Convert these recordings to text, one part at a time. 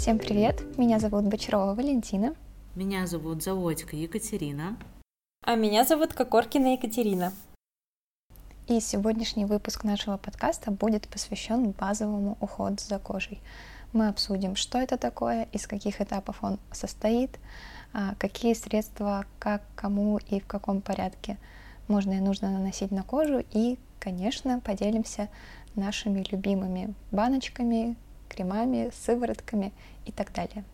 Всем привет! Меня зовут Бочарова Валентина. Меня зовут Заводька Екатерина. А меня зовут Кокоркина Екатерина. И сегодняшний выпуск нашего подкаста будет посвящен базовому уходу за кожей. Мы обсудим, что это такое, из каких этапов он состоит, а, какие средства, как, кому и в каком порядке можно и нужно наносить на кожу, и, конечно, поделимся нашими любимыми баночками, кремами, сыворотками и так далее.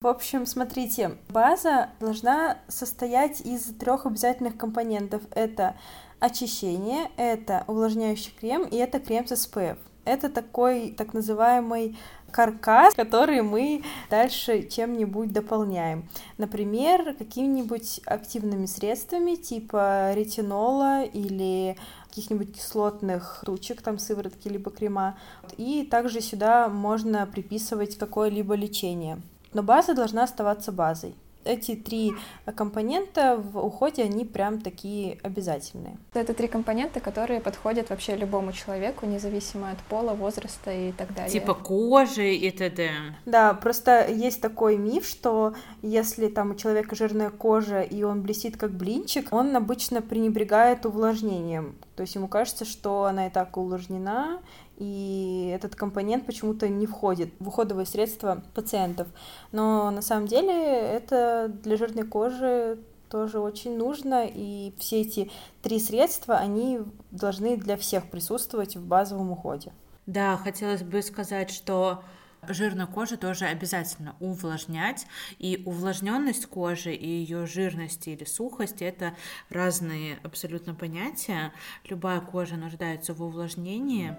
В общем, смотрите, база должна состоять из трех обязательных компонентов. Это очищение, это увлажняющий крем и это крем с SPF. Это такой так называемый каркас, который мы дальше чем-нибудь дополняем. Например, какими-нибудь активными средствами типа ретинола или каких-нибудь кислотных ручек, там сыворотки либо крема. И также сюда можно приписывать какое-либо лечение. Но база должна оставаться базой эти три компонента в уходе, они прям такие обязательные. Это три компонента, которые подходят вообще любому человеку, независимо от пола, возраста и так далее. Типа кожи и т.д. Да, просто есть такой миф, что если там у человека жирная кожа и он блестит как блинчик, он обычно пренебрегает увлажнением. То есть ему кажется, что она и так увлажнена, и этот компонент почему-то не входит в уходовые средства пациентов. Но на самом деле это для жирной кожи тоже очень нужно, и все эти три средства, они должны для всех присутствовать в базовом уходе. Да, хотелось бы сказать, что жирную кожу тоже обязательно увлажнять. И увлажненность кожи и ее жирность или сухость это разные абсолютно понятия. Любая кожа нуждается в увлажнении.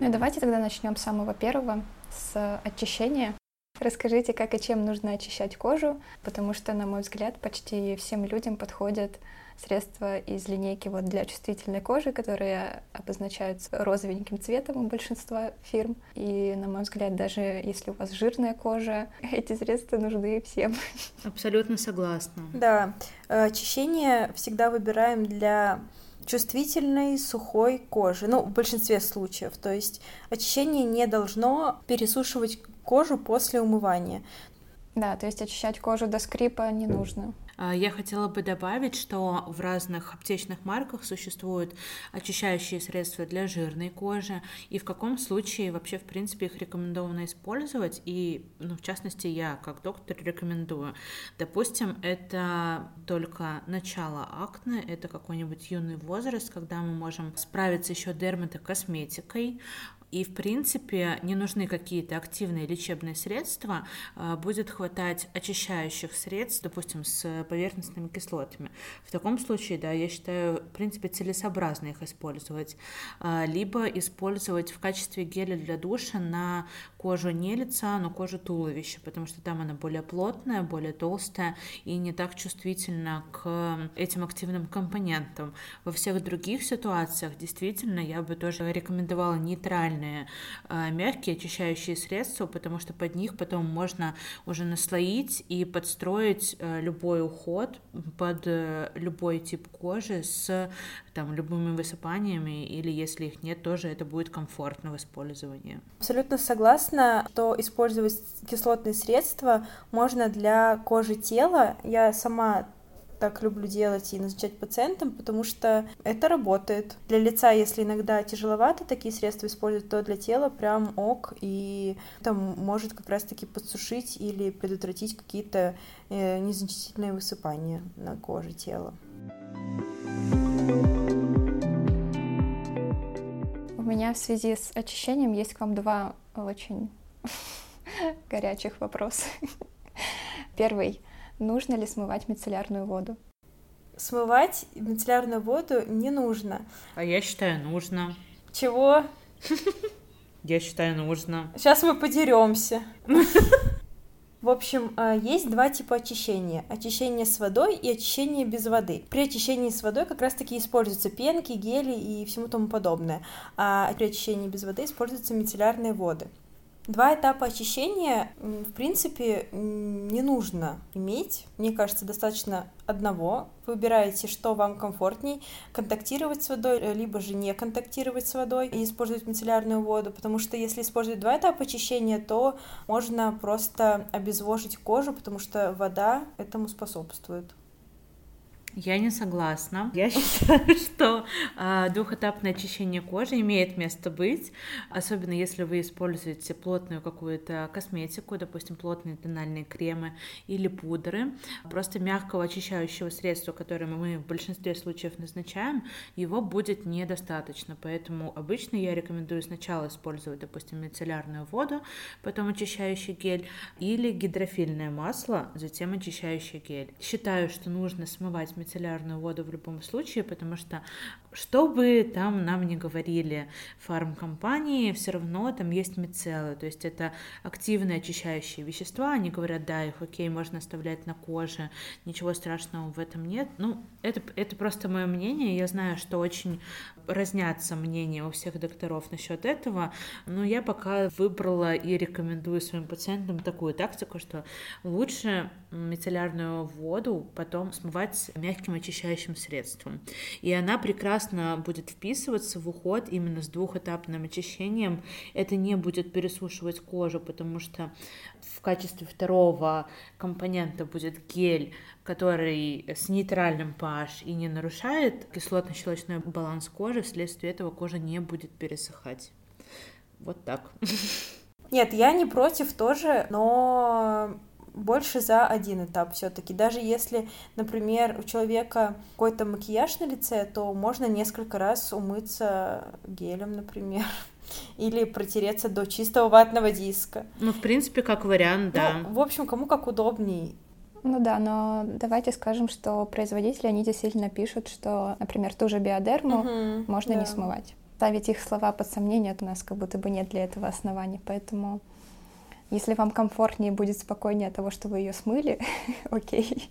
Ну давайте тогда начнем с самого первого, с очищения. Расскажите, как и чем нужно очищать кожу, потому что, на мой взгляд, почти всем людям подходят средства из линейки вот для чувствительной кожи, которые обозначаются розовеньким цветом у большинства фирм. И, на мой взгляд, даже если у вас жирная кожа, эти средства нужны всем. Абсолютно согласна. Да, э, очищение всегда выбираем для чувствительной сухой кожи, ну, в большинстве случаев. То есть очищение не должно пересушивать кожу после умывания. Да, то есть очищать кожу до скрипа не нужно. А, я хотела бы добавить, что в разных аптечных марках существуют очищающие средства для жирной кожи, и в каком случае вообще, в принципе, их рекомендовано использовать, и, ну, в частности, я как доктор рекомендую. Допустим, это только начало акне, это какой-нибудь юный возраст, когда мы можем справиться еще дерматокосметикой, и, в принципе, не нужны какие-то активные лечебные средства, а, будет хватать очищающих средств, допустим, с поверхностными кислотами. В таком случае, да, я считаю, в принципе, целесообразно их использовать. А, либо использовать в качестве геля для душа на кожу не лица, но кожу туловища, потому что там она более плотная, более толстая и не так чувствительна к этим активным компонентам. Во всех других ситуациях действительно я бы тоже рекомендовала нейтральные э, мягкие очищающие средства, потому что под них потом можно уже наслоить и подстроить э, любой уход под э, любой тип кожи с там, любыми высыпаниями, или если их нет, тоже это будет комфортно в использовании. Абсолютно согласна, что использовать кислотные средства можно для кожи тела. Я сама так люблю делать и назначать пациентам, потому что это работает. Для лица, если иногда тяжеловато такие средства использовать, то для тела прям ок, и там может как раз-таки подсушить или предотвратить какие-то э, незначительные высыпания на коже тела. У меня в связи с очищением есть к вам два очень горячих вопроса. Первый нужно ли смывать мицеллярную воду? Смывать мицеллярную воду не нужно. А я считаю, нужно. Чего? Я считаю, нужно. Сейчас мы подеремся. В общем, а, есть два типа очищения. Очищение с водой и очищение без воды. При очищении с водой как раз-таки используются пенки, гели и всему тому подобное. А при очищении без воды используются мицеллярные воды. Два этапа очищения, в принципе, не нужно иметь. Мне кажется, достаточно одного. Выбираете, что вам комфортней, контактировать с водой, э, либо же не контактировать с водой и использовать мицеллярную воду, потому что если использовать два этапа очищения, то можно просто обезвожить кожу, потому что вода этому способствует. Я не согласна. Я считаю, что э, двухэтапное очищение кожи имеет место быть, особенно если вы используете плотную какую-то косметику, допустим, плотные тональные кремы или пудры. Просто мягкого очищающего средства, которое мы в большинстве случаев назначаем, его будет недостаточно. Поэтому обычно я рекомендую сначала использовать, допустим, мицеллярную воду, потом очищающий гель или гидрофильное масло, затем очищающий гель. Считаю, что нужно смывать мицеллярную воду в любом случае, потому что что бы там нам не говорили фармкомпании, все равно там есть мицеллы, то есть это активные очищающие вещества, они говорят, да, их окей, можно оставлять на коже, ничего страшного в этом нет. Ну, это, это просто мое мнение, я знаю, что очень разнятся мнения у всех докторов насчет этого, но я пока выбрала и рекомендую своим пациентам такую тактику, что лучше мицеллярную воду потом смывать мягким очищающим средством. И она прекрасно будет вписываться в уход именно с двухэтапным очищением. Это не будет пересушивать кожу, потому что в качестве второго компонента будет гель, который с нейтральным pH и не нарушает кислотно-щелочной баланс кожи, вследствие этого кожа не будет пересыхать. Вот так. Нет, я не против тоже, но больше за один этап все-таки. Даже если, например, у человека какой-то макияж на лице, то можно несколько раз умыться гелем, например. Или протереться до чистого ватного диска. Ну, в принципе, как вариант, да. Ну, в общем, кому как удобней. Ну да, но давайте скажем, что производители, они действительно пишут, что, например, ту же биодерму угу, можно да. не смывать. Ставить их слова под сомнение, у нас как будто бы нет для этого оснований, поэтому если вам комфортнее будет спокойнее от того, что вы ее смыли, окей.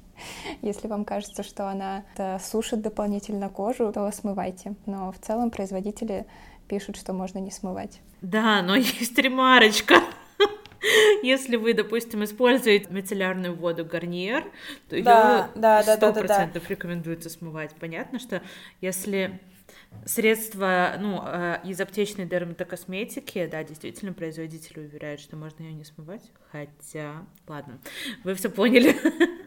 Если вам кажется, что она сушит дополнительно кожу, то смывайте. Но в целом производители пишут, что можно не смывать. Да, но есть ремарочка. Если вы, допустим, используете мицеллярную воду Гарниер, то да, ее сто процентов рекомендуется смывать. Понятно, что если Средства, ну, э, из аптечной дерматокосметики, да, действительно, производитель уверяет, что можно ее не смывать, хотя, ладно, вы все поняли.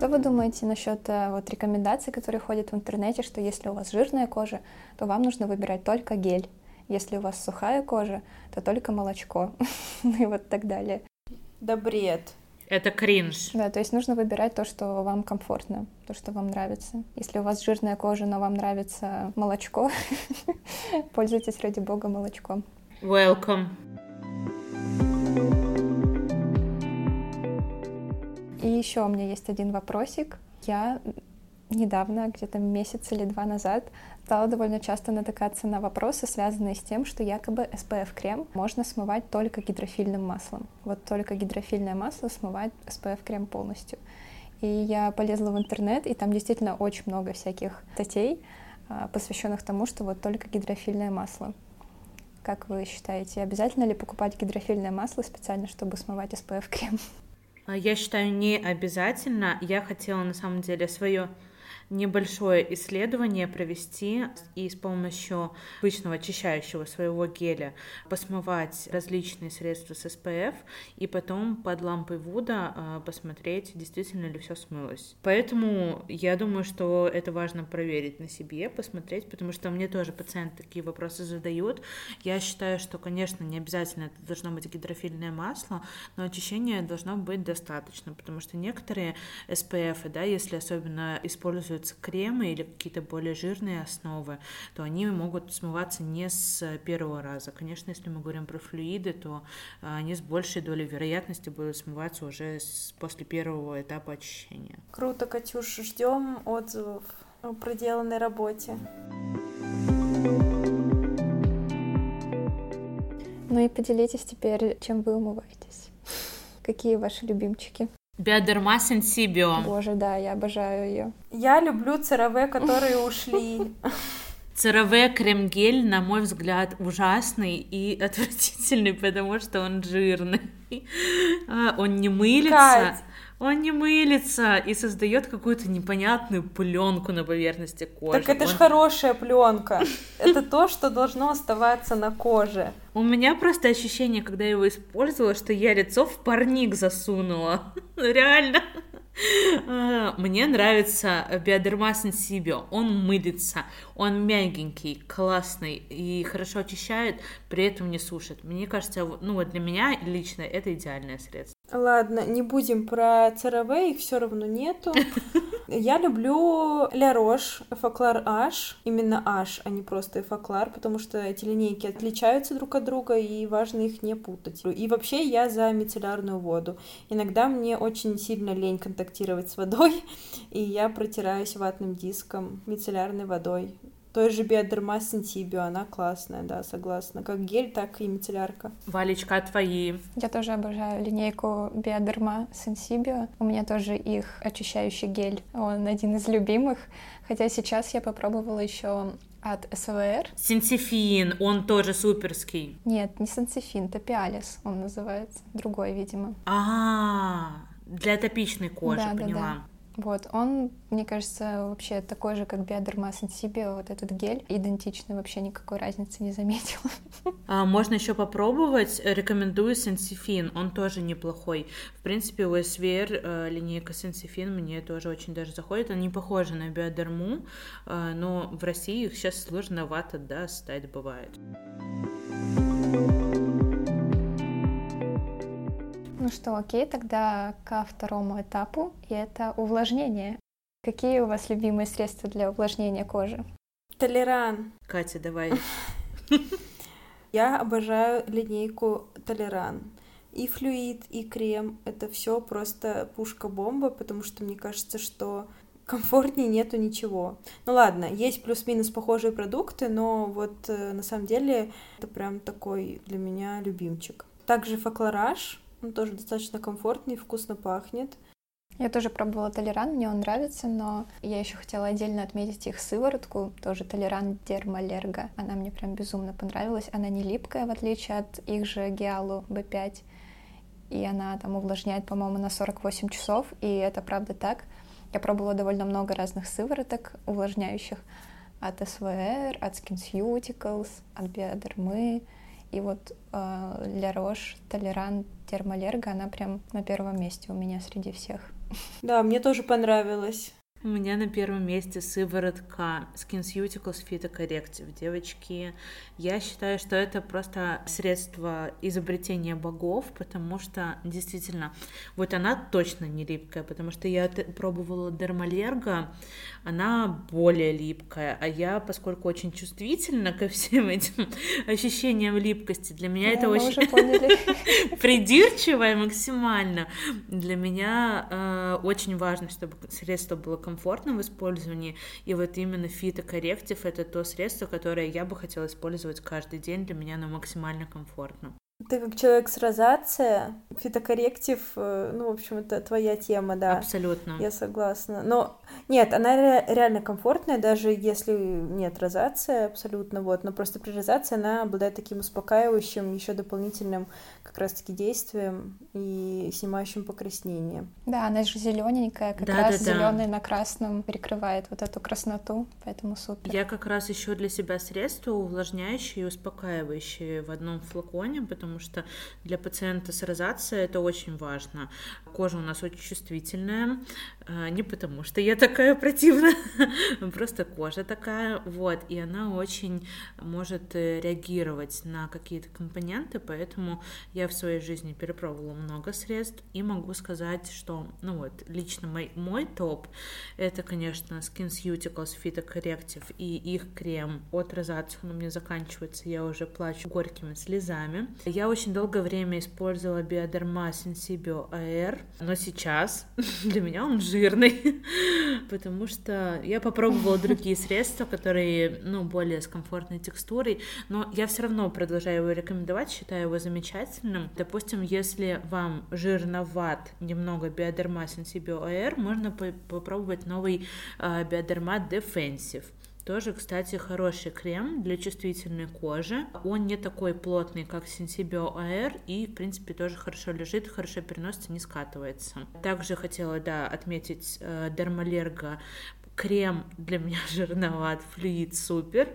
Что вы думаете насчет э, вот рекомендаций, которые ходят в интернете, что если у вас жирная кожа, то вам нужно выбирать только гель, если у вас сухая кожа, то только молочко, ну и вот так далее. Да бред. Это кринж. Да, то есть нужно выбирать то, что вам комфортно, то, что вам нравится. Если у вас жирная кожа, но вам нравится молочко, пользуйтесь, ради бога, молочком. Welcome. И еще у меня есть один вопросик. Я недавно, где-то месяц или два назад, стала довольно часто натыкаться на вопросы, связанные с тем, что якобы SPF-крем можно смывать только гидрофильным маслом. Вот только гидрофильное масло смывает SPF-крем полностью. И я полезла в интернет, и там действительно очень много всяких статей, а, посвященных тому, что вот только гидрофильное масло. Как вы считаете, обязательно ли покупать гидрофильное масло специально, чтобы смывать SPF-крем? А, я считаю, не обязательно. Я хотела на самом деле свое небольшое исследование провести и с помощью обычного очищающего своего геля посмывать различные средства с SPF и потом под лампой Вуда а, посмотреть, действительно ли все смылось. Поэтому я думаю, что это важно проверить на себе, посмотреть, потому что мне тоже пациенты такие вопросы задают. Я считаю, что, конечно, не обязательно это должно быть гидрофильное масло, но очищение должно быть достаточно, потому что некоторые SPF, да, если особенно используют используются кремы или какие-то более жирные основы, то они могут смываться не с первого раза. Конечно, если мы говорим про флюиды, то а, они с большей долей вероятности будут смываться уже с, после первого этапа очищения. Круто, Катюш, ждем отзывов о проделанной работе. Ну и поделитесь теперь, чем вы умываетесь. Какие ваши любимчики? Биодерма Сенсибио. Боже, да, я обожаю ее. Я люблю ЦРВ, которые ушли. CeraVe крем-гель, на мой взгляд, ужасный и отвратительный, потому что он жирный. А, он не мылится. Кать. Он не мылится и создает какую-то непонятную пленку на поверхности кожи. Так это он... же хорошая пленка. Это то, что должно оставаться на коже. У меня просто ощущение, когда я его использовала, что я лицо в парник засунула. Реально. А, мне нравится Биодерма Сенсибио. Он мылится, он мягенький, классный и хорошо очищает, при этом не сушит. Мне кажется, ну вот для меня лично это идеальное средство. Ладно, не будем про ЦРВ, их все равно нету. Я люблю Ля Рош, Факлар H, именно H, а не просто Факлар, потому что эти линейки отличаются друг от друга, и важно их не путать. И вообще я за мицеллярную воду. Иногда мне очень сильно лень контактировать с водой, и я протираюсь ватным диском мицеллярной водой. Той же биодерма синтибио, она классная, да, согласна. Как гель, так и мицеллярка. Валечка, а твои? Я тоже обожаю линейку биодерма синсибио. У меня тоже их очищающий гель. Он один из любимых. Хотя сейчас я попробовала еще от СВР. Синцифин, он тоже суперский. Нет, не синцифин, топиалис он называется. Другой, видимо. А, для топичной кожи, да, поняла. Да, да. Вот, он, мне кажется, вообще такой же, как Биодерма Сенсибио, вот этот гель, идентичный, вообще никакой разницы не заметила. А, можно еще попробовать, рекомендую Сенсифин, он тоже неплохой. В принципе, у SVR э, линейка Сенсифин мне тоже очень даже заходит, они похожи на Биодерму, э, но в России их сейчас сложновато достать бывает. Ну что, окей, тогда ко второму этапу, и это увлажнение. Какие у вас любимые средства для увлажнения кожи? Толеран. Катя, давай. Я обожаю линейку Толеран. И флюид, и крем — это все просто пушка-бомба, потому что мне кажется, что комфортнее нету ничего. Ну ладно, есть плюс-минус похожие продукты, но вот э, на самом деле это прям такой для меня любимчик. Также факлораж, он тоже достаточно комфортный, вкусно пахнет. Я тоже пробовала Толеран, мне он нравится, но я еще хотела отдельно отметить их сыворотку, тоже Толеран Дермалерго. Она мне прям безумно понравилась. Она не липкая, в отличие от их же Гиалу B5. И она там увлажняет, по-моему, на 48 часов, и это правда так. Я пробовала довольно много разных сывороток увлажняющих от SVR, от SkinCeuticals, от Биодермы, и вот э, Ля Рош, Термалерго, она прям на первом месте у меня среди всех. Да, мне тоже понравилось. У меня на первом месте сыворотка SkinCeuticals Phytocorrective. Девочки, я считаю, что это просто средство изобретения богов, потому что действительно, вот она точно не липкая, потому что я пробовала дермалерго, она более липкая, а я, поскольку очень чувствительна ко всем этим ощущениям липкости, для меня да, это очень придирчиво и максимально. Для меня э, очень важно, чтобы средство было комфортным в использовании, и вот именно фитокорректив — это то средство, которое я бы хотела использовать каждый день, для меня оно максимально комфортно. Ты как человек с розацией, фитокорректив, э, ну, в общем, это твоя тема, да. Абсолютно. Я согласна. Но нет, она реально комфортная, даже если нет розации абсолютно, вот. Но просто при розации она обладает таким успокаивающим, еще дополнительным как раз-таки действием и снимающим покраснение. Да, она же зелененькая, как да, раз да, зеленый да. на красном перекрывает вот эту красноту, поэтому супер. Я как раз еще для себя средства увлажняющие и успокаивающие в одном флаконе, потому что для пациента с розацией это очень важно. Кожа у нас очень чувствительная, а, не потому что я такая противная, просто кожа такая, вот, и она очень может э, реагировать на какие-то компоненты, поэтому я в своей жизни перепробовала много средств и могу сказать, что, ну вот, лично мой, мой топ, это, конечно, SkinCeuticals Phytocorrective и их крем от розации, он у меня заканчивается, я уже плачу горькими слезами. Я очень долгое время использовала Bioderma Sensibio Air, но сейчас для меня он жирный, потому что я попробовала другие средства, которые, ну, более с комфортной текстурой, но я все равно продолжаю его рекомендовать, считаю его замечательным. Допустим, если вам жирноват немного Bioderma Sensibio Air, можно попробовать новый uh, Bioderma Defensive тоже, кстати, хороший крем для чувствительной кожи. Он не такой плотный, как Sensibio Air, и, в принципе, тоже хорошо лежит, хорошо переносится, не скатывается. Также хотела, да, отметить э, Dermalergo крем для меня жирноват, флюид супер.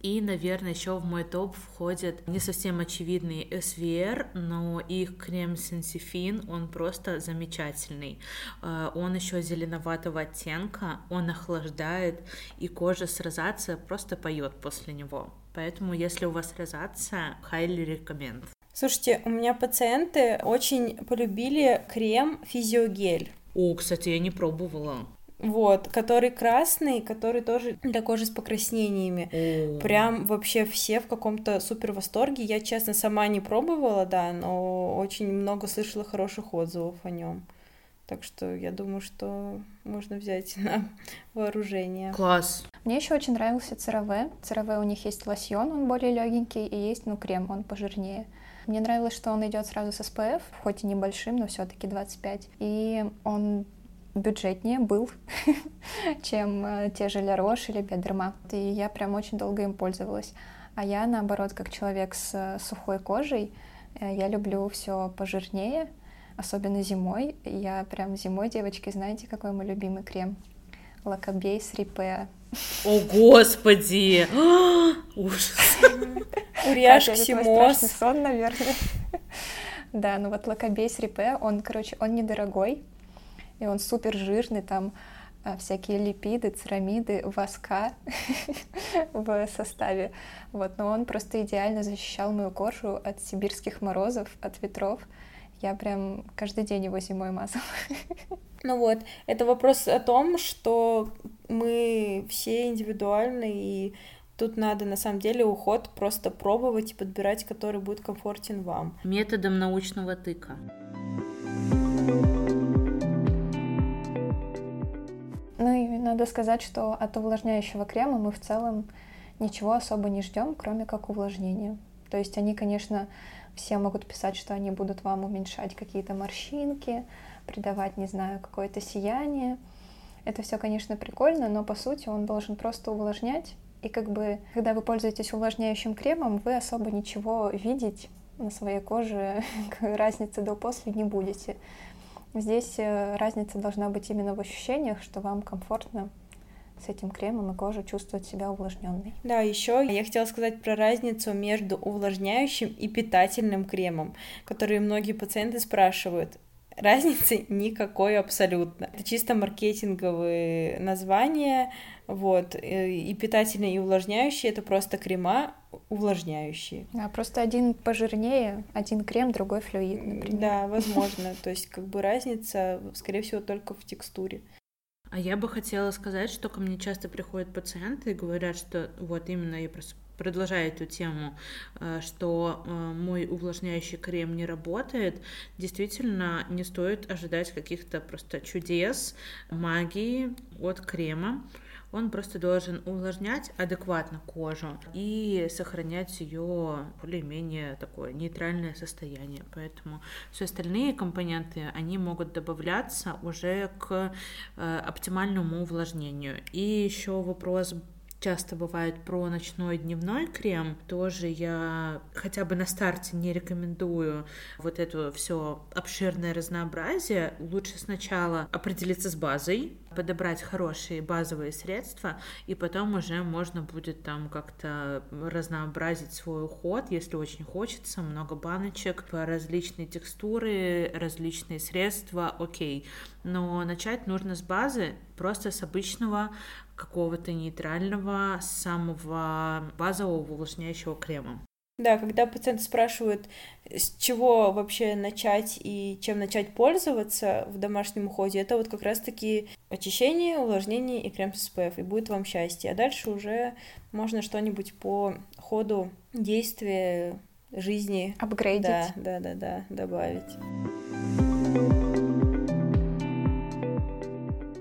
И, наверное, еще в мой топ входит не совсем очевидный SVR, но их крем Sensifin, он просто замечательный. Э, он еще зеленоватого оттенка, он охлаждает, и кожа с розацией просто поет после него. Поэтому, если у вас розация, highly recommend. Слушайте, у меня пациенты очень полюбили крем физиогель. О, кстати, я не пробовала. Вот, который красный, который тоже для кожи с покраснениями. О. Прям вообще все в каком-то супер восторге. Я, честно, сама не пробовала, да, но очень много слышала хороших отзывов о нем. Так что я думаю, что можно взять на вооружение. Класс. Мне еще очень нравился CeraVe. CeraVe у них есть лосьон, он более легенький, и есть, ну, крем, он пожирнее. Мне нравилось, что он идет сразу с SPF, хоть и небольшим, но все-таки 25. И он бюджетнее был, чем э, те же Ля Рош или Бедерма. И я прям очень долго им пользовалась. А я, наоборот, как человек с э, сухой кожей, э, я люблю все пожирнее, особенно зимой. Я прям зимой, девочки, знаете, какой мой любимый крем? Лакобей с рипе. О, господи! Ужас! Твой Ксимоз. страшный сон, наверное. Да, ну вот лакобей с рипе, он, короче, он недорогой, и он супер жирный, там а, всякие липиды, церамиды, воска в составе. Вот, но он просто идеально защищал мою кожу от сибирских морозов, от ветров. Я прям каждый день его зимой мазала. Ну вот, это вопрос о том, что мы все индивидуальны, и тут надо на самом деле уход просто пробовать и подбирать, который будет комфортен вам. Методом научного тыка. Ну и надо сказать, что от увлажняющего крема мы в целом ничего особо не ждем, кроме как увлажнения. То есть они, конечно, все могут писать, что они будут вам уменьшать какие-то морщинки, придавать, не знаю, какое-то сияние. Это все, конечно, прикольно, но по сути он должен просто увлажнять. И как бы, когда вы пользуетесь увлажняющим кремом, вы особо ничего видеть на своей коже, разницы до-после не будете. Здесь э, разница должна быть именно в ощущениях, что вам комфортно с этим кремом и кожа чувствует себя увлажненной. Да, еще я хотела сказать про разницу между увлажняющим и питательным кремом, которые многие пациенты спрашивают. Разницы никакой абсолютно. Это чисто маркетинговые названия, вот, э, и питательные, и увлажняющие — это просто крема увлажняющие. А просто один пожирнее, один крем, другой флюид, например. Да, возможно. То есть, как бы разница, скорее всего, только в текстуре. А я бы хотела сказать, что ко мне часто приходят пациенты и говорят, что вот именно я просто продолжаю эту тему, э, что э, мой увлажняющий крем не работает, действительно не стоит ожидать каких-то просто чудес, магии от крема. Он просто должен увлажнять адекватно кожу и сохранять ее более-менее такое нейтральное состояние. Поэтому все остальные компоненты, они могут добавляться уже к э, оптимальному увлажнению. И еще вопрос часто бывает про ночной дневной крем. Тоже я хотя бы на старте не рекомендую вот это все обширное разнообразие. Лучше сначала определиться с базой, подобрать хорошие базовые средства, и потом уже можно будет там как-то разнообразить свой уход, если очень хочется, много баночек, различные текстуры, различные средства, окей. Но начать нужно с базы, просто с обычного какого-то нейтрального, самого базового увлажняющего крема. Да, когда пациенты спрашивают, с чего вообще начать и чем начать пользоваться в домашнем уходе, это вот как раз-таки очищение, увлажнение и крем с SPF, и будет вам счастье. А дальше уже можно что-нибудь по ходу действия жизни Апгрейдить. да, да, да, да, добавить.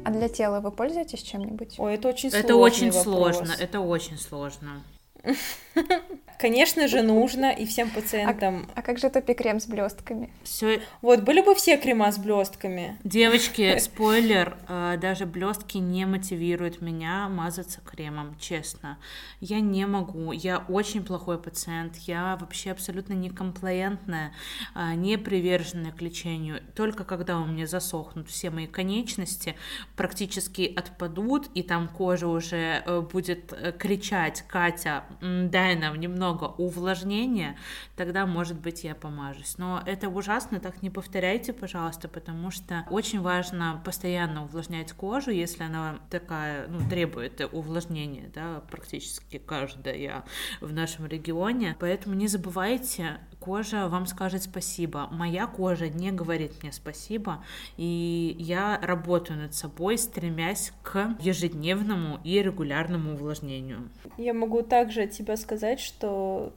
А для тела вы пользуетесь чем-нибудь? Ой, это очень сложный Это очень вопрос. сложно, это очень сложно. Конечно же, нужно и всем пациентам. А, а как же топи-крем с блестками? Все. Вот, были бы все крема с блестками. Девочки, спойлер, э, даже блестки не мотивируют меня мазаться кремом, честно. Я не могу, я очень плохой пациент, я вообще абсолютно некомплаентная, э, не приверженная к лечению. Только когда у меня засохнут все мои конечности, практически отпадут, и там кожа уже э, будет кричать, Катя, дай нам немного увлажнения, тогда, может быть, я помажусь. Но это ужасно, так не повторяйте, пожалуйста, потому что очень важно постоянно увлажнять кожу, если она такая, ну, требует увлажнения, да, практически каждая в нашем регионе. Поэтому не забывайте кожа вам скажет спасибо. Моя кожа не говорит мне спасибо, и я работаю над собой, стремясь к ежедневному и регулярному увлажнению. Я могу также от тебя сказать, что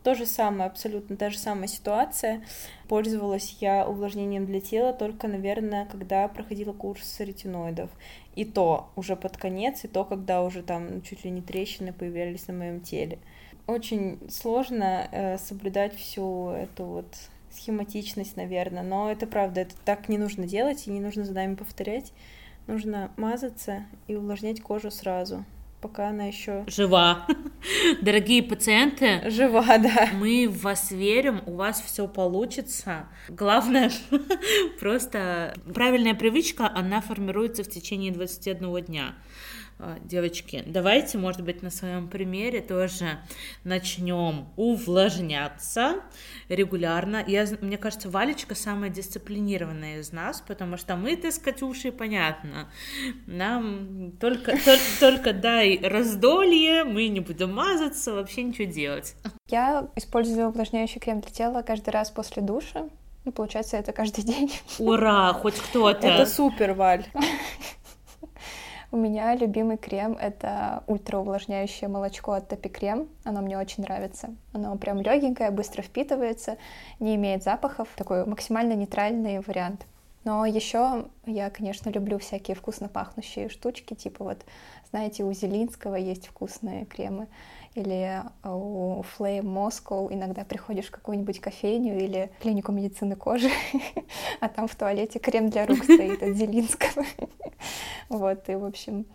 то же самое, абсолютно та же самая ситуация. Пользовалась я увлажнением для тела только, наверное, когда проходила курс ретиноидов. И то уже под конец, и то, когда уже там чуть ли не трещины появлялись на моем теле очень сложно э, соблюдать всю эту вот схематичность, наверное, но это правда, это так не нужно делать и не нужно за нами повторять. Нужно мазаться и увлажнять кожу сразу, пока она еще жива. Дорогие пациенты, жива, да. Мы в вас верим, у вас все получится. Главное, просто правильная привычка, она формируется в течение 21 дня. А, девочки, давайте, может быть, на своем примере тоже начнем увлажняться регулярно. Я, мне кажется, Валечка самая дисциплинированная из нас, потому что мы-то с Катюшей, понятно, нам только, только, только дай раздолье, мы не будем мазаться, вообще ничего делать. Я использую увлажняющий крем для тела каждый раз после душа. Ну, получается, это каждый день. Ура, хоть кто-то. Это супер, Валь. У меня любимый крем — это ультраувлажняющее молочко от Топи Крем. Оно мне очень нравится. Оно прям легенькое, быстро впитывается, не имеет запахов. Такой максимально нейтральный вариант. Но еще я, конечно, люблю всякие вкусно пахнущие штучки, типа вот, знаете, у Зелинского есть вкусные кремы или у Flame Moscow иногда приходишь в какую-нибудь кофейню или клинику медицины кожи, а там в туалете крем для рук стоит от Зелинского. Вот, и, в общем,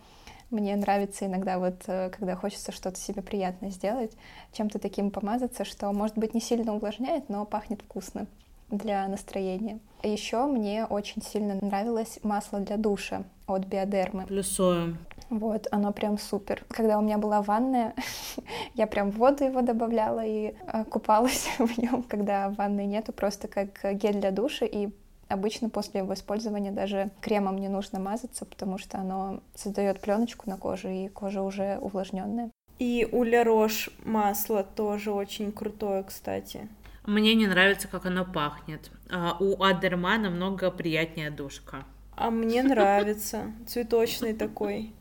мне нравится иногда вот, э, когда хочется что-то себе приятное сделать, чем-то таким помазаться, что, может быть, не сильно увлажняет, но пахнет вкусно для настроения. Еще мне очень сильно нравилось масло для душа от Биодермы. Плюсуем. Вот, оно прям супер. Когда у меня была ванная, я прям в воду его добавляла и э, купалась в нем, когда ванны нету, просто как гель для душа. И обычно после его использования даже кремом не нужно мазаться, потому что оно создает пленочку на коже, и кожа уже увлажненная. И у Ля Рош масло тоже очень крутое, кстати. Мне не нравится, как оно пахнет. А у Адерма намного приятнее душка. А мне нравится. Цветочный такой.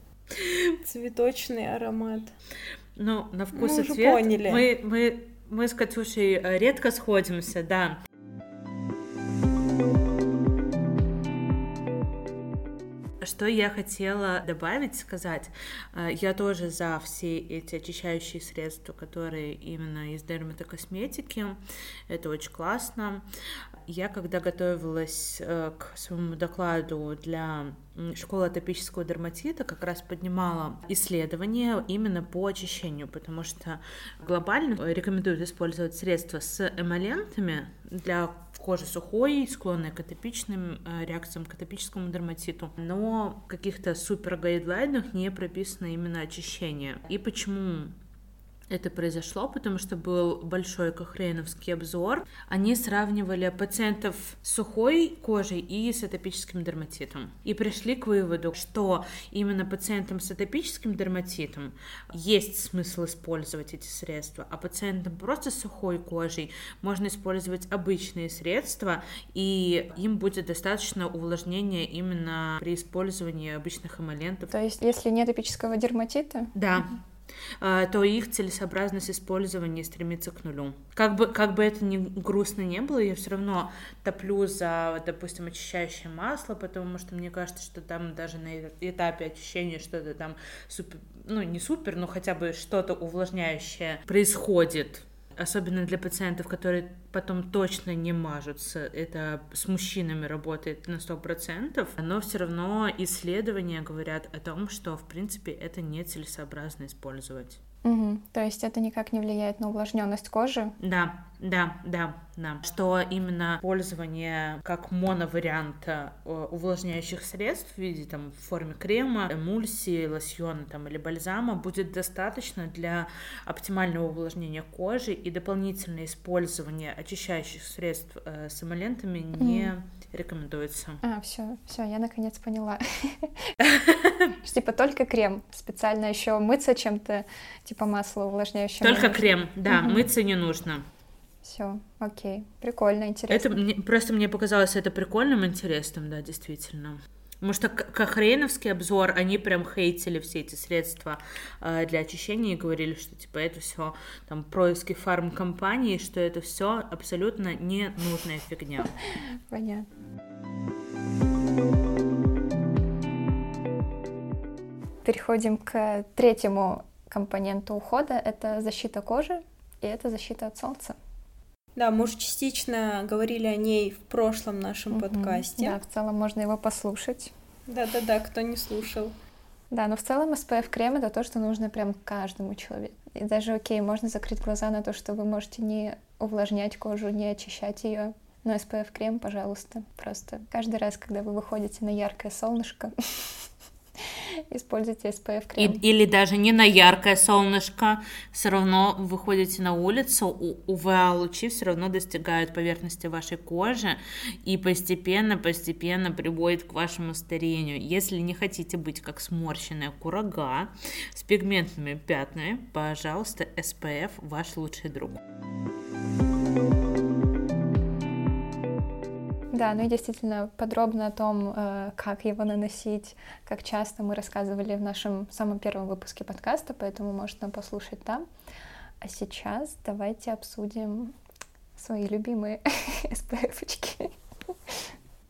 Цветочный аромат. Ну, на вкус мы и цвет. Поняли. Мы, мы, мы с Катюшей редко сходимся, да. Что я хотела добавить, сказать, э, я тоже за все эти очищающие средства, которые именно из дерматокосметики, это очень классно. Я, когда готовилась э, к своему докладу для школы атопического дерматита, как раз поднимала исследования именно по очищению, потому что глобально рекомендуют использовать средства с эмолентами для кожи сухой, склонной к атопичным э, реакциям, к атопическому дерматиту, но в каких-то супер гайдлайнах не прописано именно очищение. И почему это произошло, потому что был большой кохрейновский обзор. Они сравнивали пациентов с сухой кожей и с атопическим дерматитом. И пришли к выводу, что именно пациентам с атопическим дерматитом есть смысл использовать эти средства, а пациентам просто с сухой кожей можно использовать обычные средства, и им будет достаточно увлажнения именно при использовании обычных эмолентов. То есть, если нет атопического дерматита? Да. А, то их целесообразность использования стремится к нулю. Как бы, как бы это ни грустно не было, я все равно топлю за, допустим, очищающее масло, потому что мне кажется, что там даже на этапе очищения что-то там супер, ну не супер, но хотя бы что-то увлажняющее происходит особенно для пациентов, которые потом точно не мажутся, это с мужчинами работает на 100%, но все равно исследования говорят о том, что, в принципе, это нецелесообразно использовать. Угу. То есть это никак не влияет на увлажненность кожи? Да, да, да, да. Что именно пользование как моноварианта э, увлажняющих средств в виде там в форме крема, эмульсии, лосьона там или бальзама будет достаточно для оптимального увлажнения кожи и дополнительное использование очищающих средств э, с эмолентами mm. не рекомендуется. А, все, все, я наконец поняла. Типа только крем, специально еще мыться чем-то, типа масло увлажняющее. Только крем, да, мыться не нужно. Все, окей, прикольно, интересно. Это мне, просто мне показалось это прикольным, интересным, да, действительно. Потому что Кохрейновский обзор, они прям хейтили все эти средства э, для очищения и говорили, что типа это все там происки фармкомпании, что это все абсолютно ненужная фигня. Понятно. Переходим к третьему компоненту ухода. Это защита кожи и это защита от солнца. Да, мы уже частично говорили о ней в прошлом нашем угу. подкасте. Да, в целом можно его послушать. Да-да-да, кто не слушал. Да, но в целом SPF крем это то, что нужно прям каждому человеку. И даже окей, можно закрыть глаза на то, что вы можете не увлажнять кожу, не очищать ее. Но SPF крем, пожалуйста, просто каждый раз, когда вы выходите на яркое солнышко, используйте SPF крем. И, или даже не на яркое солнышко, все равно выходите на улицу, УВА-лучи все равно достигают поверхности вашей кожи и постепенно-постепенно приводит к вашему старению. Если не хотите быть как сморщенная курага с пигментными пятнами, пожалуйста, SPF ваш лучший друг. Да, ну и действительно подробно о том, э, как его наносить, как часто мы рассказывали в нашем самом первом выпуске подкаста, поэтому можно послушать там. А сейчас давайте обсудим свои любимые SPF-очки.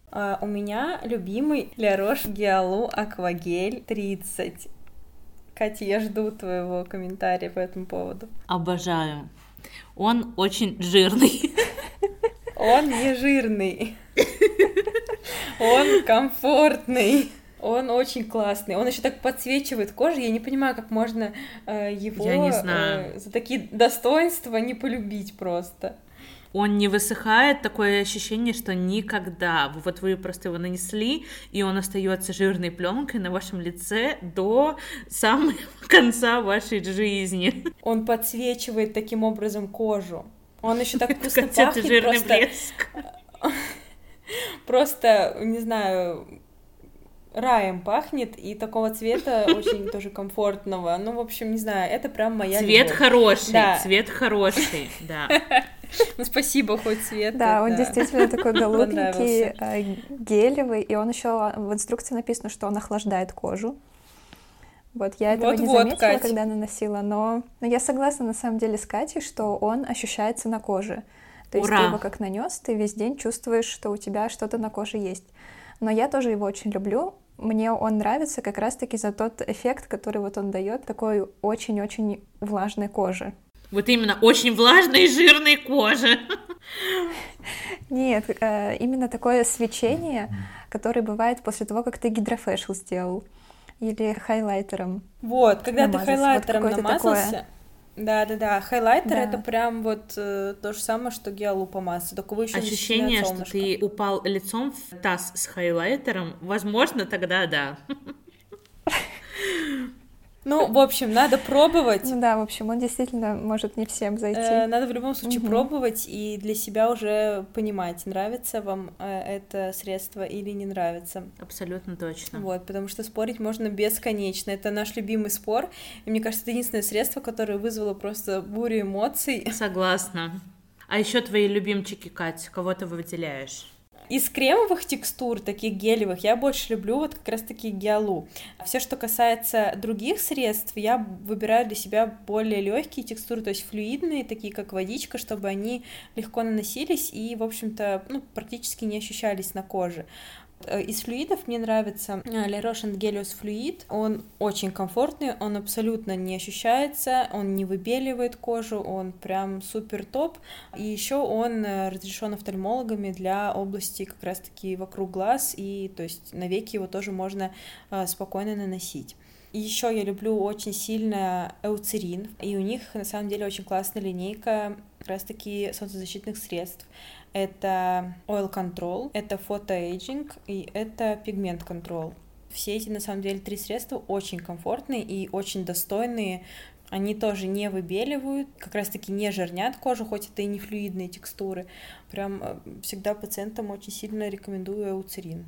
Uh, у меня любимый Ля Рош Гиалу Аквагель 30. Катя, я жду твоего комментария по этому поводу. Обожаю. Он очень жирный. Он не жирный. Он комфортный. Он очень классный. Он еще так подсвечивает кожу. Я не понимаю, как можно э, его Я не знаю. Э, за такие достоинства не полюбить просто. Он не высыхает, такое ощущение, что никогда. Вот вы просто его нанесли, и он остается жирной пленкой на вашем лице до самого конца вашей жизни. Он подсвечивает таким образом кожу. Он еще так вкусно пахнет. жирный просто... блеск. Просто, не знаю, раем пахнет, и такого цвета очень тоже комфортного. Ну, в общем, не знаю, это прям моя Цвет любовь. хороший, да. цвет хороший, да. Ну, спасибо, хоть цвет. Да, он действительно такой голубенький, а, гелевый, и он еще в инструкции написано, что он охлаждает кожу. Вот, я этого вот, не вот, заметила, Кать. когда наносила, но, но я согласна на самом деле с Катей, что он ощущается на коже. То Ура! есть ты его как нанес, ты весь день чувствуешь, что у тебя что-то на коже есть. Но я тоже его очень люблю. Мне он нравится как раз-таки за тот эффект, который вот он дает такой очень-очень влажной кожи. Вот именно очень влажной и жирной кожи. Нет, э, именно такое свечение, которое бывает после того, как ты гидрофэшл сделал или хайлайтером. Вот, когда ты хайлайтером вот намазался, да, да, да. Хайлайтер да. это прям вот э, то же самое, что гиалупа масса, только вы еще Ощущение, что ты упал лицом в таз с хайлайтером, возможно, тогда да. Ну, в общем, надо пробовать. Ну да, в общем, он действительно может не всем зайти. Э, надо в любом случае угу. пробовать и для себя уже понимать, нравится вам э, это средство или не нравится. Абсолютно точно. Вот, потому что спорить можно бесконечно. Это наш любимый спор. И мне кажется, это единственное средство, которое вызвало просто бурю эмоций. Согласна. А еще твои любимчики, Катя, кого ты выделяешь? Из кремовых текстур, таких гелевых, я больше люблю вот как раз-таки гиалу. Все, что касается других средств, я выбираю для себя более легкие текстуры, то есть флюидные, такие как водичка, чтобы они легко наносились и, в общем-то, ну, практически не ощущались на коже. Э, из флюидов мне нравится э, La Roche Gelios флюид. Он очень комфортный, он абсолютно не ощущается, он не выбеливает кожу, он прям супер топ. И еще он э, разрешен офтальмологами для области как раз-таки вокруг глаз, и то есть на веки его тоже можно спокойно наносить. Еще я люблю очень сильно эуцерин, и у них на самом деле очень классная линейка как раз-таки солнцезащитных средств. Это oil control, это photoaging и это pigment control. Все эти, на самом деле, три средства очень комфортные и очень достойные. Они тоже не выбеливают, как раз-таки не жирнят кожу, хоть это и не флюидные текстуры. Прям э, всегда пациентам очень сильно рекомендую эуцерин.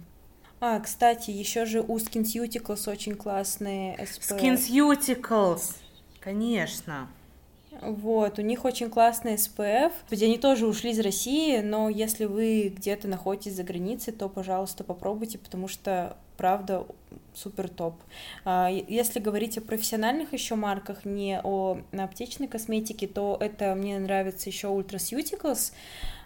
А, кстати, еще же у SkinCeuticals очень классные SPF. SkinCeuticals, конечно. Вот, у них очень классный SPF. Они тоже ушли из России, но если вы где-то находитесь за границей, то, пожалуйста, попробуйте, потому что правда супер топ. А, если говорить о профессиональных еще марках, не о аптечной косметике, то это мне нравится еще Ultraceuticals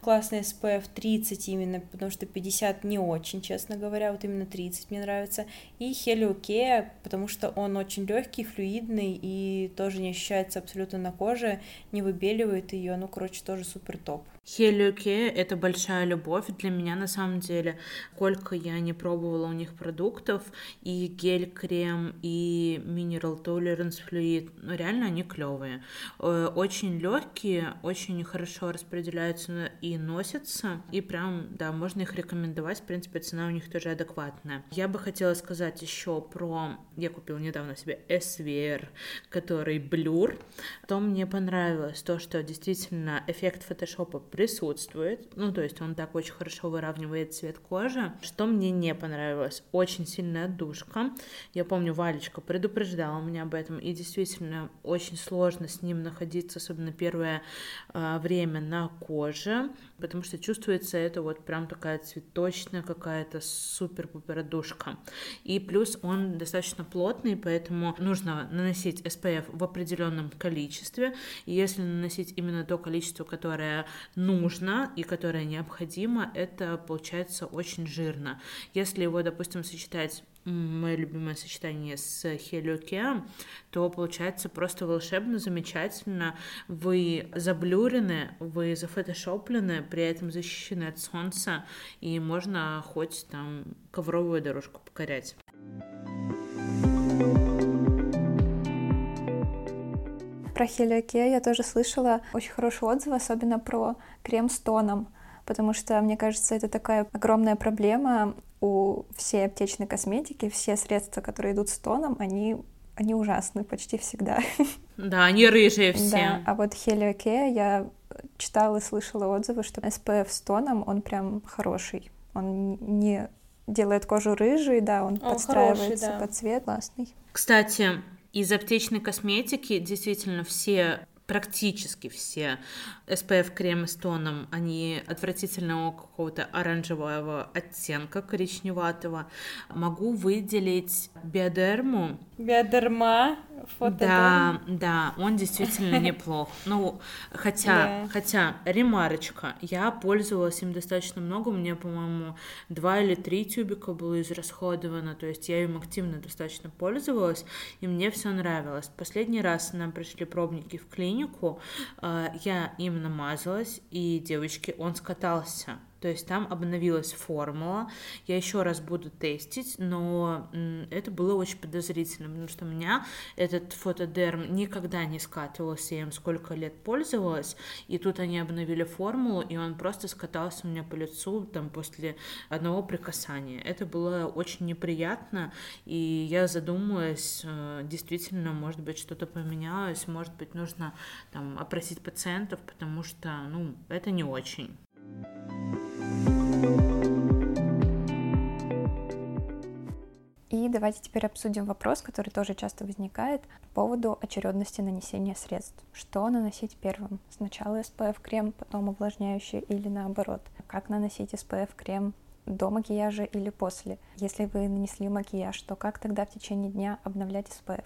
классный SPF 30 именно, потому что 50 не очень, честно говоря, вот именно 30 мне нравится. И Helio Care, потому что он очень легкий, флюидный и тоже не ощущается абсолютно на коже, не выбеливает ее, ну, короче, тоже супер топ. Хелиоке — это большая любовь для меня на самом деле. Сколько я не пробовала у них продуктов, и гель-крем, и Mineral Tolerance Fluid, ну реально они клевые. Э, очень легкие, очень хорошо распределяются и носятся, и прям, да, можно их рекомендовать, в принципе, цена у них тоже адекватная. Я бы хотела сказать еще про... Я купила недавно себе SVR, который блюр. То мне понравилось, то, что действительно эффект фотошопа присутствует. Ну, то есть он так очень хорошо выравнивает цвет кожи. Что мне не понравилось? Очень сильная душка. Я помню, Валечка предупреждала меня об этом, и действительно очень сложно с ним находиться, особенно первое э, время на коже, потому что чувствуется это вот прям такая цветочная какая-то супер-пупер душка. И плюс он достаточно плотный, поэтому нужно наносить SPF в определенном количестве. И если наносить именно то количество, которое нужно и которое необходимо, это получается очень жирно. Если его, допустим, сочетать мое любимое сочетание с Helio то получается просто волшебно, замечательно. Вы заблюрены, вы зафотошоплены, при этом защищены от солнца, и можно хоть там ковровую дорожку покорять. Про Хелиоке я тоже слышала очень хорошие отзывы, особенно про крем с тоном, потому что, мне кажется, это такая огромная проблема у всей аптечной косметики. Все средства, которые идут с тоном, они они ужасны почти всегда. Да, они рыжие все. Да, а вот Хелиоке я читала и слышала отзывы, что SPF с тоном, он прям хороший. Он не делает кожу рыжей, да, он, он подстраивается хороший, да. под цвет, классный. Кстати, из аптечной косметики действительно все практически все SPF кремы с тоном, они отвратительного какого-то оранжевого оттенка, коричневатого. Могу выделить биодерму. Биодерма? Да, да, он действительно неплох. Ну, хотя, хотя, ремарочка, я пользовалась им достаточно много, у меня, по-моему, два или три тюбика было израсходовано, то есть я им активно достаточно пользовалась, и мне все нравилось. Последний раз нам пришли пробники в клинику, э, я им намазалась, и, девочки, он скатался. То есть там обновилась формула. Я еще раз буду тестить, но это было очень подозрительно, потому что у меня этот фотодерм никогда не скатывался, я им сколько лет пользовалась, и тут они обновили формулу, и он просто скатался у меня по лицу там после одного прикасания. Это было очень неприятно, и я задумалась, э, действительно, может быть, что-то поменялось, может быть, нужно там опросить пациентов, потому что, ну, это не очень. И давайте теперь обсудим вопрос, который тоже часто возникает по поводу очередности нанесения средств. Что наносить первым? Сначала SPF-крем, потом увлажняющий или наоборот? Как наносить SPF-крем до макияжа или после? Если вы нанесли макияж, то как тогда в течение дня обновлять SPF?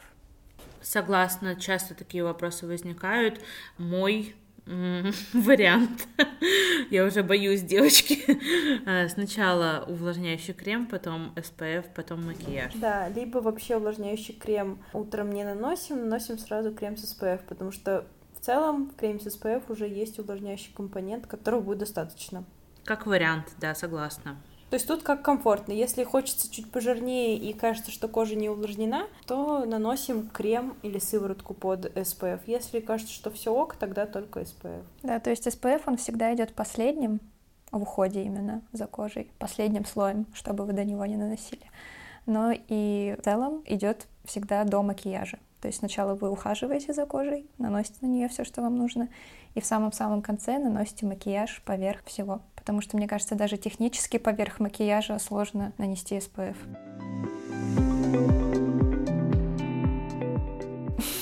Согласна, часто такие вопросы возникают. Мой вариант. Я уже боюсь, девочки. А, сначала увлажняющий крем, потом SPF, потом макияж. Да, либо вообще увлажняющий крем утром не наносим, наносим сразу крем с SPF, потому что в целом в креме с SPF уже есть увлажняющий компонент, которого будет достаточно. Как вариант, да, согласна. То есть тут как комфортно. Если хочется чуть пожирнее и кажется, что кожа не увлажнена, то наносим крем или сыворотку под SPF. Если кажется, что все ок, тогда только SPF. Да, то есть SPF он всегда идет последним в уходе именно за кожей, последним слоем, чтобы вы до него не наносили. Но и в целом идет всегда до макияжа. То есть сначала вы ухаживаете за кожей, наносите на нее все, что вам нужно, и в самом-самом конце наносите макияж поверх всего потому что, мне кажется, даже технически поверх макияжа сложно нанести SPF.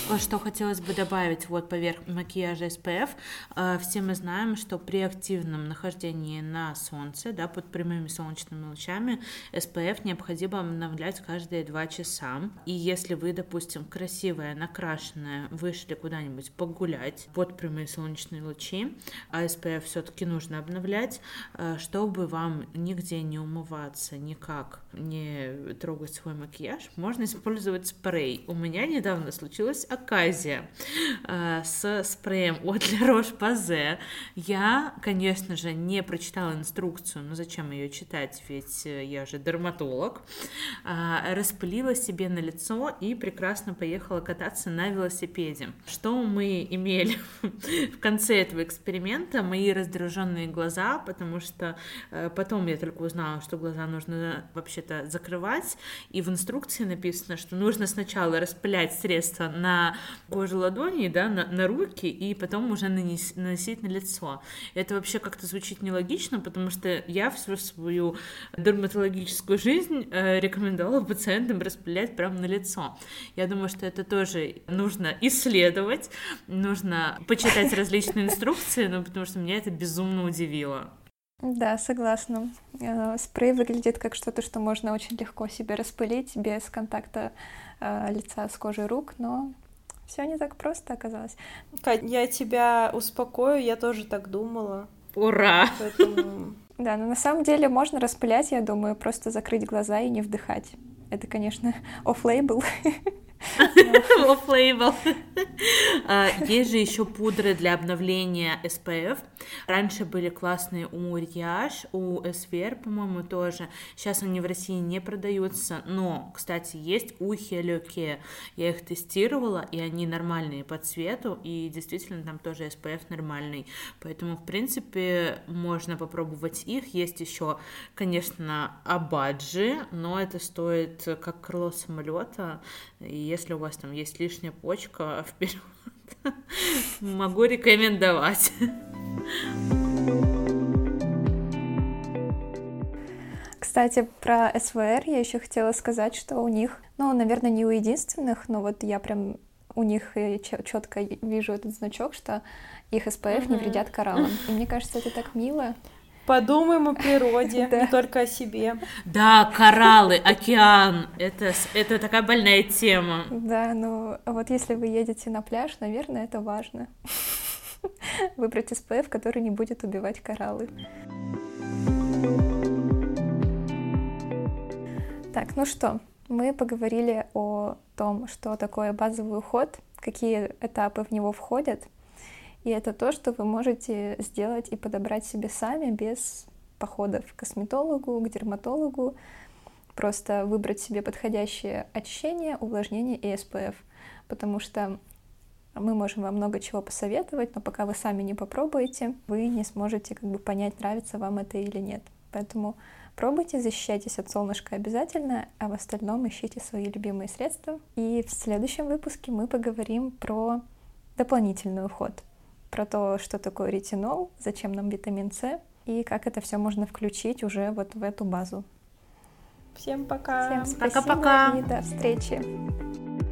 Что хотелось бы добавить вот поверх макияжа SPF, э, все мы знаем, что при активном нахождении на солнце, да, под прямыми солнечными лучами, SPF необходимо обновлять каждые два часа. И если вы, допустим, красивая, накрашенная, вышли куда-нибудь погулять под прямые солнечные лучи, а SPF все-таки нужно обновлять, э, чтобы вам нигде не умываться, никак не трогать свой макияж, можно использовать спрей. У меня недавно случилось оказия э, с спреем от La Roche-Posay. Я, конечно же, не прочитала инструкцию, но зачем ее читать, ведь э, я же дерматолог. Э, распылила себе на лицо и прекрасно поехала кататься на велосипеде. Что мы имели в конце этого эксперимента? Мои раздраженные глаза, потому что э, потом я только узнала, что глаза нужно вообще-то закрывать, и в инструкции написано, что нужно сначала распылять средство на кожу ладони, да, на, на руки, и потом уже нанес, наносить на лицо. Это вообще как-то звучит нелогично, потому что я всю свою дерматологическую жизнь э, рекомендовала пациентам распылять прямо на лицо. Я думаю, что это тоже нужно исследовать, нужно почитать различные инструкции, ну, потому что меня это безумно удивило. Да, согласна. Э, спрей выглядит как что-то, что можно очень легко себе распылить без контакта э, лица с кожей рук, но все не так просто оказалось. Кать, я тебя успокою, я тоже так думала. Ура! Поэтому... Да, но на самом деле можно распылять, я думаю, просто закрыть глаза и не вдыхать. Это, конечно, офф-лейбл. Off-label. А, есть же еще пудры для обновления SPF. Раньше были классные у Riage, у SVR, по-моему, тоже. Сейчас они в России не продаются, но, кстати, есть у Helioke. Я их тестировала, и они нормальные по цвету, и действительно там тоже SPF нормальный. Поэтому, в принципе, можно попробовать их. Есть еще, конечно, Абаджи, но это стоит как крыло самолета, и если у вас там есть лишняя почка, вперед, могу рекомендовать. Кстати, про СВР я еще хотела сказать, что у них, ну, наверное, не у единственных, но вот я прям у них четко вижу этот значок, что их СПФ mm-hmm. не вредят кораллам. И мне кажется, это так мило. Подумаем о природе, не только о себе. Да, кораллы, океан, это, это такая больная тема. Да, ну вот если вы едете на пляж, наверное, это важно. Выбрать SPF, который не будет убивать кораллы. Так, ну что, мы поговорили о том, что такое базовый уход, какие этапы в него входят — и это то, что вы можете сделать и подобрать себе сами без походов к косметологу, к дерматологу. Просто выбрать себе подходящее очищение, увлажнение и SPF. Потому что мы можем вам много чего посоветовать, но пока вы сами не попробуете, вы не сможете как бы понять, нравится вам это или нет. Поэтому пробуйте, защищайтесь от солнышка обязательно, а в остальном ищите свои любимые средства. И в следующем выпуске мы поговорим про дополнительный уход про то, что такое ретинол, зачем нам витамин С и как это все можно включить уже вот в эту базу. Всем пока. Всем спасибо пока-пока. и до встречи.